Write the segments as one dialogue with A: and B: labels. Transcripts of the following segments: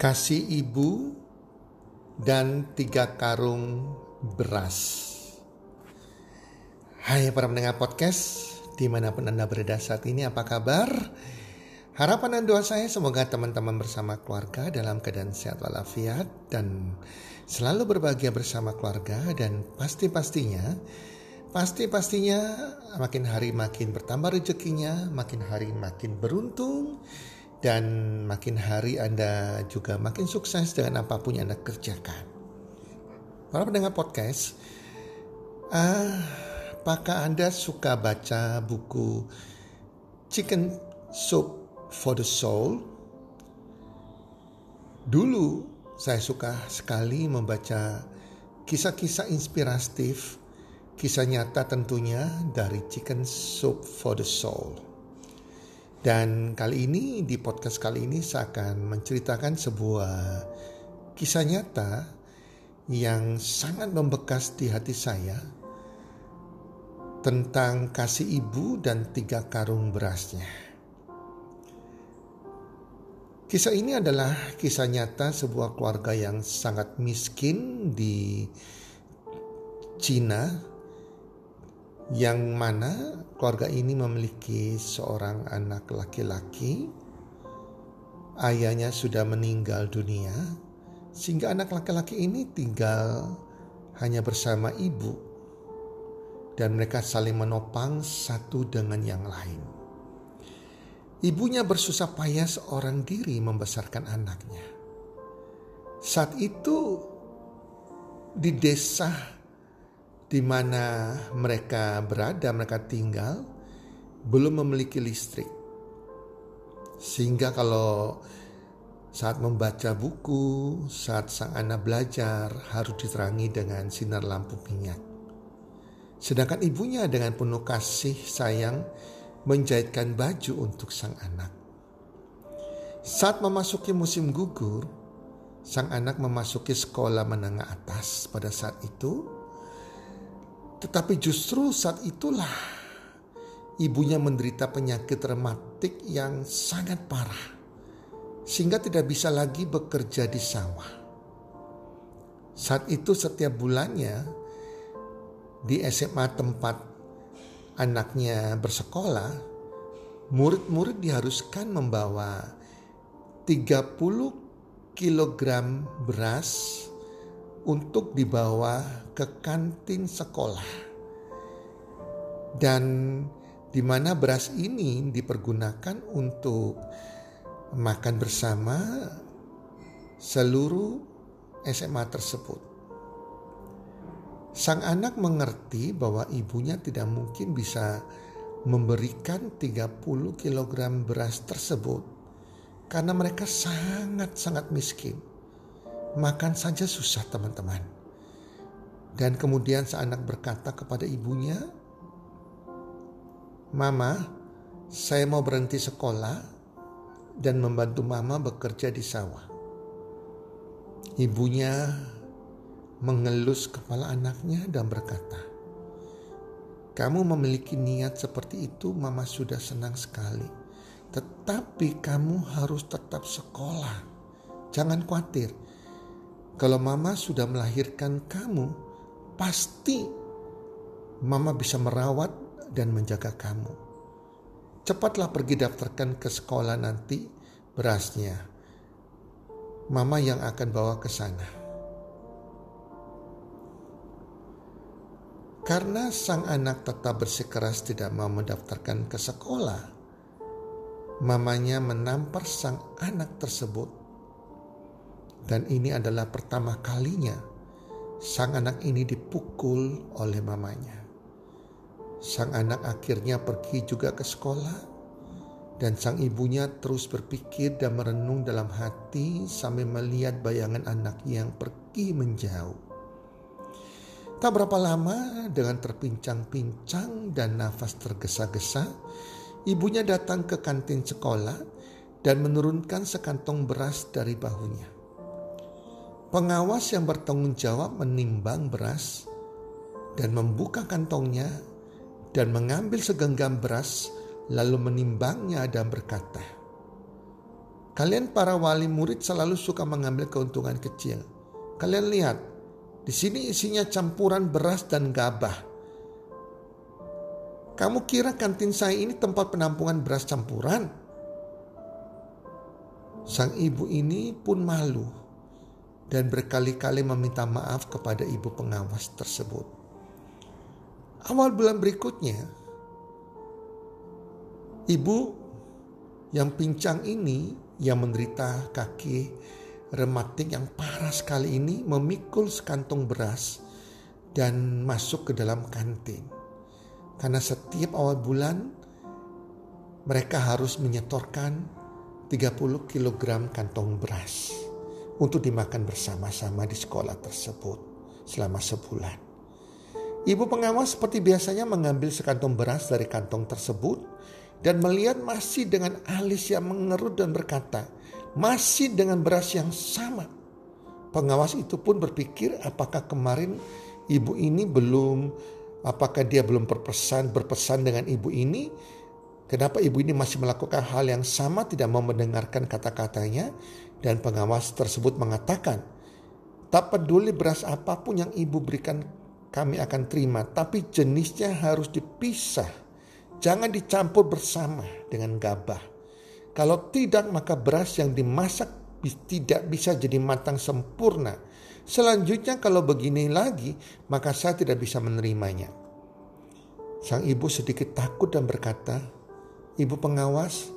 A: kasih ibu dan tiga karung beras. Hai para pendengar podcast, di mana pun Anda berada saat ini, apa kabar? Harapan dan doa saya semoga teman-teman bersama keluarga dalam keadaan sehat walafiat dan selalu berbahagia bersama keluarga dan pasti-pastinya Pasti-pastinya makin hari makin bertambah rezekinya, makin hari makin beruntung, dan makin hari Anda juga makin sukses dengan apa pun yang Anda kerjakan. Para pendengar podcast, uh, apakah Anda suka baca buku Chicken Soup for the Soul? Dulu saya suka sekali membaca kisah-kisah inspiratif, kisah nyata tentunya dari Chicken Soup for the Soul. Dan kali ini di podcast kali ini saya akan menceritakan sebuah kisah nyata yang sangat membekas di hati saya tentang kasih ibu dan tiga karung berasnya. Kisah ini adalah kisah nyata sebuah keluarga yang sangat miskin di Cina yang mana keluarga ini memiliki seorang anak laki-laki. Ayahnya sudah meninggal dunia, sehingga anak laki-laki ini tinggal hanya bersama ibu, dan mereka saling menopang satu dengan yang lain. Ibunya bersusah payah seorang diri membesarkan anaknya. Saat itu di desa di mana mereka berada, mereka tinggal, belum memiliki listrik. Sehingga kalau saat membaca buku, saat sang anak belajar harus diterangi dengan sinar lampu minyak. Sedangkan ibunya dengan penuh kasih sayang menjahitkan baju untuk sang anak. Saat memasuki musim gugur, sang anak memasuki sekolah menengah atas pada saat itu tetapi justru saat itulah ibunya menderita penyakit rematik yang sangat parah. Sehingga tidak bisa lagi bekerja di sawah. Saat itu setiap bulannya di SMA tempat anaknya bersekolah, murid-murid diharuskan membawa 30 kilogram beras untuk dibawa ke kantin sekolah. Dan di mana beras ini dipergunakan untuk makan bersama seluruh SMA tersebut. Sang anak mengerti bahwa ibunya tidak mungkin bisa memberikan 30 kg beras tersebut karena mereka sangat-sangat miskin. Makan saja susah teman-teman. Dan kemudian seanak berkata kepada ibunya, Mama, saya mau berhenti sekolah dan membantu mama bekerja di sawah. Ibunya mengelus kepala anaknya dan berkata, kamu memiliki niat seperti itu, Mama sudah senang sekali. Tetapi kamu harus tetap sekolah. Jangan khawatir, kalau mama sudah melahirkan kamu, pasti mama bisa merawat dan menjaga kamu. Cepatlah pergi daftarkan ke sekolah nanti berasnya. Mama yang akan bawa ke sana. Karena sang anak tetap bersikeras tidak mau mendaftarkan ke sekolah, mamanya menampar sang anak tersebut dan ini adalah pertama kalinya sang anak ini dipukul oleh mamanya. Sang anak akhirnya pergi juga ke sekolah dan sang ibunya terus berpikir dan merenung dalam hati sambil melihat bayangan anak yang pergi menjauh. Tak berapa lama dengan terpincang-pincang dan nafas tergesa-gesa, ibunya datang ke kantin sekolah dan menurunkan sekantong beras dari bahunya. Pengawas yang bertanggung jawab menimbang beras dan membuka kantongnya dan mengambil segenggam beras lalu menimbangnya dan berkata, Kalian para wali murid selalu suka mengambil keuntungan kecil. Kalian lihat, di sini isinya campuran beras dan gabah. Kamu kira kantin saya ini tempat penampungan beras campuran? Sang ibu ini pun malu dan berkali-kali meminta maaf kepada ibu pengawas tersebut. Awal bulan berikutnya, ibu yang pincang ini yang menderita kaki rematik yang parah sekali ini memikul sekantong beras dan masuk ke dalam kantin. Karena setiap awal bulan mereka harus menyetorkan 30 kg kantong beras untuk dimakan bersama-sama di sekolah tersebut selama sebulan. Ibu pengawas seperti biasanya mengambil sekantong beras dari kantong tersebut dan melihat masih dengan alis yang mengerut dan berkata, masih dengan beras yang sama. Pengawas itu pun berpikir apakah kemarin ibu ini belum Apakah dia belum berpesan berpesan dengan ibu ini? Kenapa ibu ini masih melakukan hal yang sama tidak mau mendengarkan kata-katanya? Dan pengawas tersebut mengatakan, tak peduli beras apa pun yang ibu berikan kami akan terima, tapi jenisnya harus dipisah. Jangan dicampur bersama dengan gabah. Kalau tidak maka beras yang dimasak tidak bisa jadi matang sempurna Selanjutnya kalau begini lagi, maka saya tidak bisa menerimanya. Sang ibu sedikit takut dan berkata, Ibu pengawas,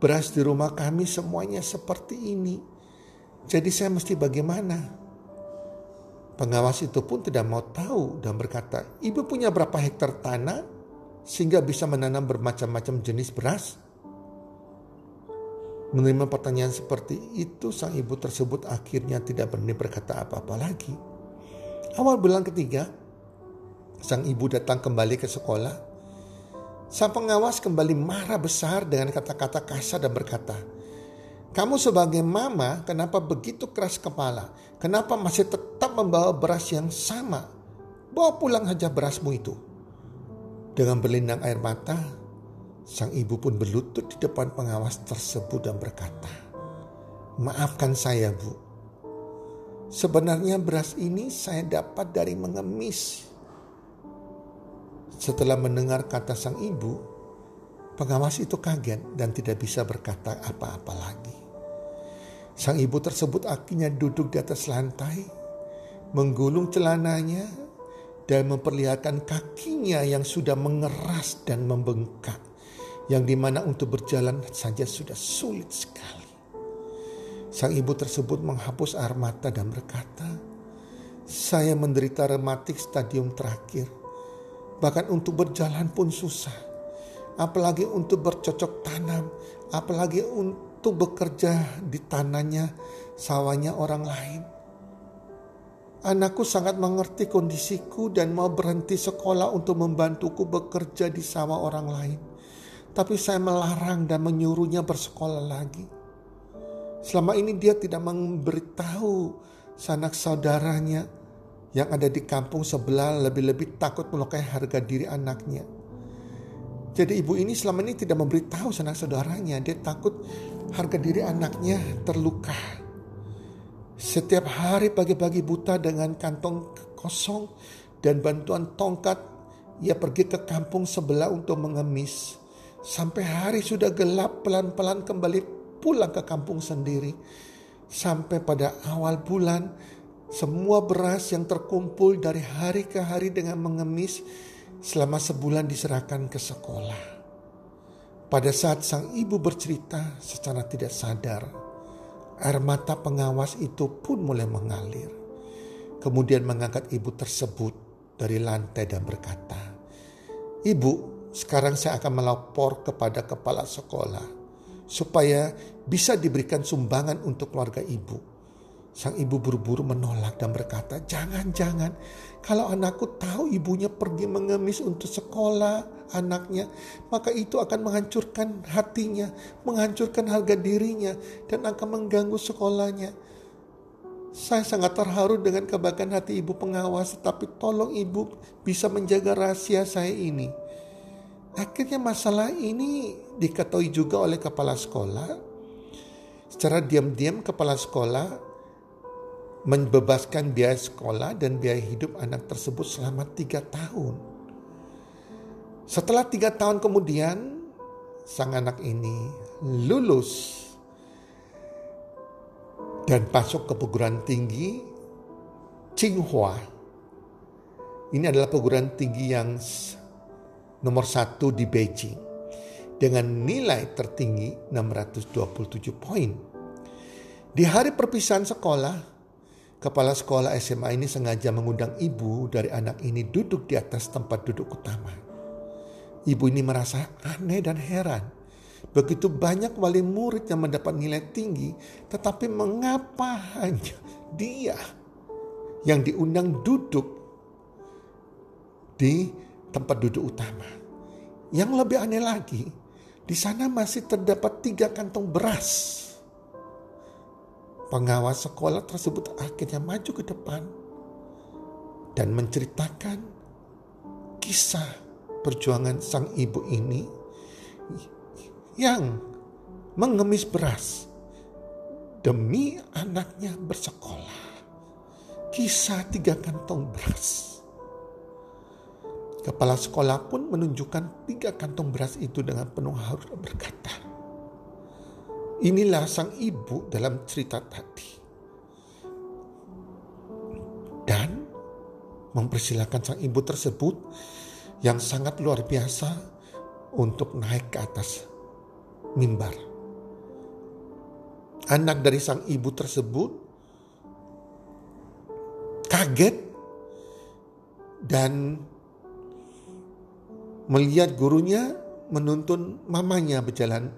A: beras di rumah kami semuanya seperti ini. Jadi saya mesti bagaimana? Pengawas itu pun tidak mau tahu dan berkata, Ibu punya berapa hektar tanah sehingga bisa menanam bermacam-macam jenis beras? Menerima pertanyaan seperti itu, sang ibu tersebut akhirnya tidak berani berkata apa-apa lagi. Awal bulan ketiga, sang ibu datang kembali ke sekolah. Sang pengawas kembali marah besar dengan kata-kata kasar dan berkata, kamu sebagai mama kenapa begitu keras kepala? Kenapa masih tetap membawa beras yang sama? Bawa pulang saja berasmu itu. Dengan berlinang air mata, Sang ibu pun berlutut di depan pengawas tersebut dan berkata, "Maafkan saya, Bu. Sebenarnya beras ini saya dapat dari mengemis." Setelah mendengar kata sang ibu, pengawas itu kaget dan tidak bisa berkata apa-apa lagi. Sang ibu tersebut akhirnya duduk di atas lantai, menggulung celananya, dan memperlihatkan kakinya yang sudah mengeras dan membengkak yang di mana untuk berjalan saja sudah sulit sekali. Sang ibu tersebut menghapus air mata dan berkata, saya menderita rematik stadium terakhir. Bahkan untuk berjalan pun susah. Apalagi untuk bercocok tanam. Apalagi untuk bekerja di tanahnya, sawahnya orang lain. Anakku sangat mengerti kondisiku dan mau berhenti sekolah untuk membantuku bekerja di sawah orang lain. Tapi saya melarang dan menyuruhnya bersekolah lagi. Selama ini dia tidak memberitahu sanak saudaranya yang ada di kampung sebelah lebih-lebih takut melukai harga diri anaknya. Jadi ibu ini selama ini tidak memberitahu sanak saudaranya. Dia takut harga diri anaknya terluka. Setiap hari pagi-pagi buta dengan kantong kosong dan bantuan tongkat, ia pergi ke kampung sebelah untuk mengemis. Sampai hari sudah gelap pelan-pelan kembali pulang ke kampung sendiri. Sampai pada awal bulan semua beras yang terkumpul dari hari ke hari dengan mengemis selama sebulan diserahkan ke sekolah. Pada saat sang ibu bercerita secara tidak sadar, air mata pengawas itu pun mulai mengalir. Kemudian mengangkat ibu tersebut dari lantai dan berkata, "Ibu, sekarang saya akan melapor kepada kepala sekolah supaya bisa diberikan sumbangan untuk keluarga ibu. Sang ibu buru-buru menolak dan berkata, "Jangan-jangan, kalau anakku tahu ibunya pergi mengemis untuk sekolah anaknya, maka itu akan menghancurkan hatinya, menghancurkan harga dirinya, dan akan mengganggu sekolahnya." Saya sangat terharu dengan kebaikan hati ibu pengawas, tapi tolong ibu bisa menjaga rahasia saya ini. Akhirnya masalah ini diketahui juga oleh kepala sekolah Secara diam-diam kepala sekolah membebaskan biaya sekolah dan biaya hidup anak tersebut selama tiga tahun. Setelah tiga tahun kemudian, sang anak ini lulus dan masuk ke perguruan tinggi Tsinghua. Ini adalah perguruan tinggi yang nomor satu di Beijing dengan nilai tertinggi 627 poin. Di hari perpisahan sekolah, kepala sekolah SMA ini sengaja mengundang ibu dari anak ini duduk di atas tempat duduk utama. Ibu ini merasa aneh dan heran. Begitu banyak wali murid yang mendapat nilai tinggi, tetapi mengapa hanya dia yang diundang duduk di tempat duduk utama? Yang lebih aneh lagi, di sana masih terdapat tiga kantong beras Pengawas sekolah tersebut akhirnya maju ke depan dan menceritakan kisah perjuangan sang ibu ini yang mengemis beras demi anaknya bersekolah. Kisah tiga kantong beras. Kepala sekolah pun menunjukkan tiga kantong beras itu dengan penuh harus berkata, Inilah sang ibu dalam cerita tadi. Dan mempersilahkan sang ibu tersebut yang sangat luar biasa untuk naik ke atas mimbar. Anak dari sang ibu tersebut kaget dan melihat gurunya menuntun mamanya berjalan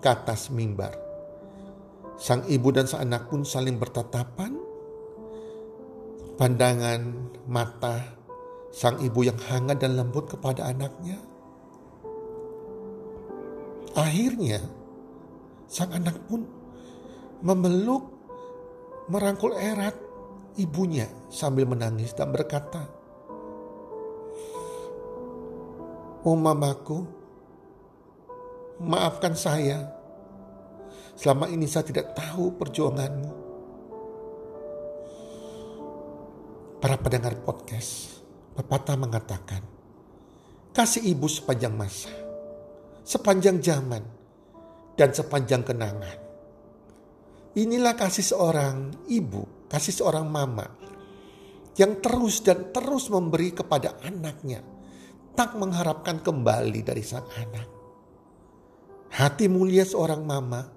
A: ke atas mimbar. Sang ibu dan sang anak pun saling bertatapan. Pandangan mata sang ibu yang hangat dan lembut kepada anaknya. Akhirnya, sang anak pun memeluk, merangkul erat ibunya sambil menangis dan berkata, Oh mamaku, maafkan saya. Selama ini saya tidak tahu perjuanganmu. Para pendengar podcast, pepatah mengatakan, kasih ibu sepanjang masa, sepanjang zaman, dan sepanjang kenangan. Inilah kasih seorang ibu, kasih seorang mama yang terus dan terus memberi kepada anaknya, tak mengharapkan kembali dari sang anak. Hati mulia seorang mama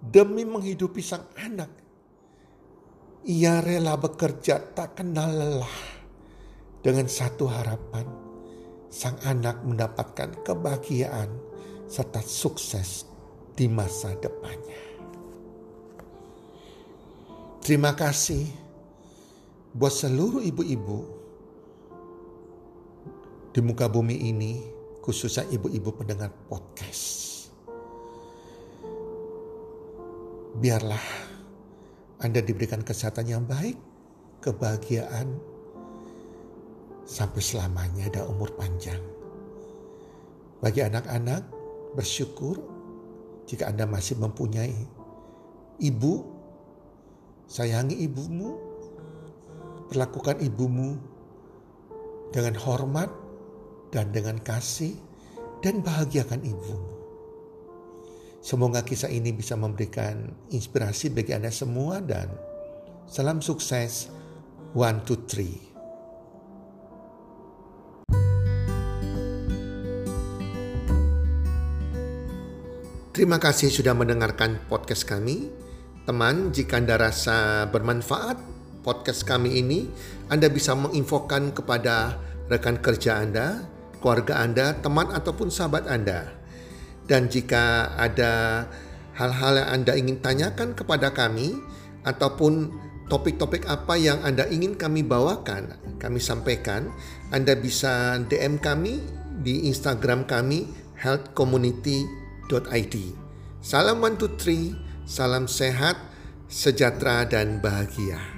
A: demi menghidupi sang anak. Ia rela bekerja tak kenal lelah dengan satu harapan. Sang anak mendapatkan kebahagiaan serta sukses di masa depannya. Terima kasih buat seluruh ibu-ibu di muka bumi ini, khususnya ibu-ibu pendengar podcast. Biarlah Anda diberikan kesehatan yang baik, kebahagiaan, sampai selamanya ada umur panjang. Bagi anak-anak, bersyukur jika Anda masih mempunyai ibu, sayangi ibumu, perlakukan ibumu dengan hormat dan dengan kasih, dan bahagiakan ibumu. Semoga kisah ini bisa memberikan inspirasi bagi Anda semua dan salam sukses. One, two, three. Terima kasih sudah mendengarkan podcast kami. Teman, jika Anda rasa bermanfaat podcast kami ini, Anda bisa menginfokan kepada rekan kerja Anda, keluarga Anda, teman ataupun sahabat Anda dan jika ada hal-hal yang Anda ingin tanyakan kepada kami ataupun topik-topik apa yang Anda ingin kami bawakan, kami sampaikan, Anda bisa DM kami di Instagram kami healthcommunity.id. Salam one two three, salam sehat, sejahtera dan bahagia.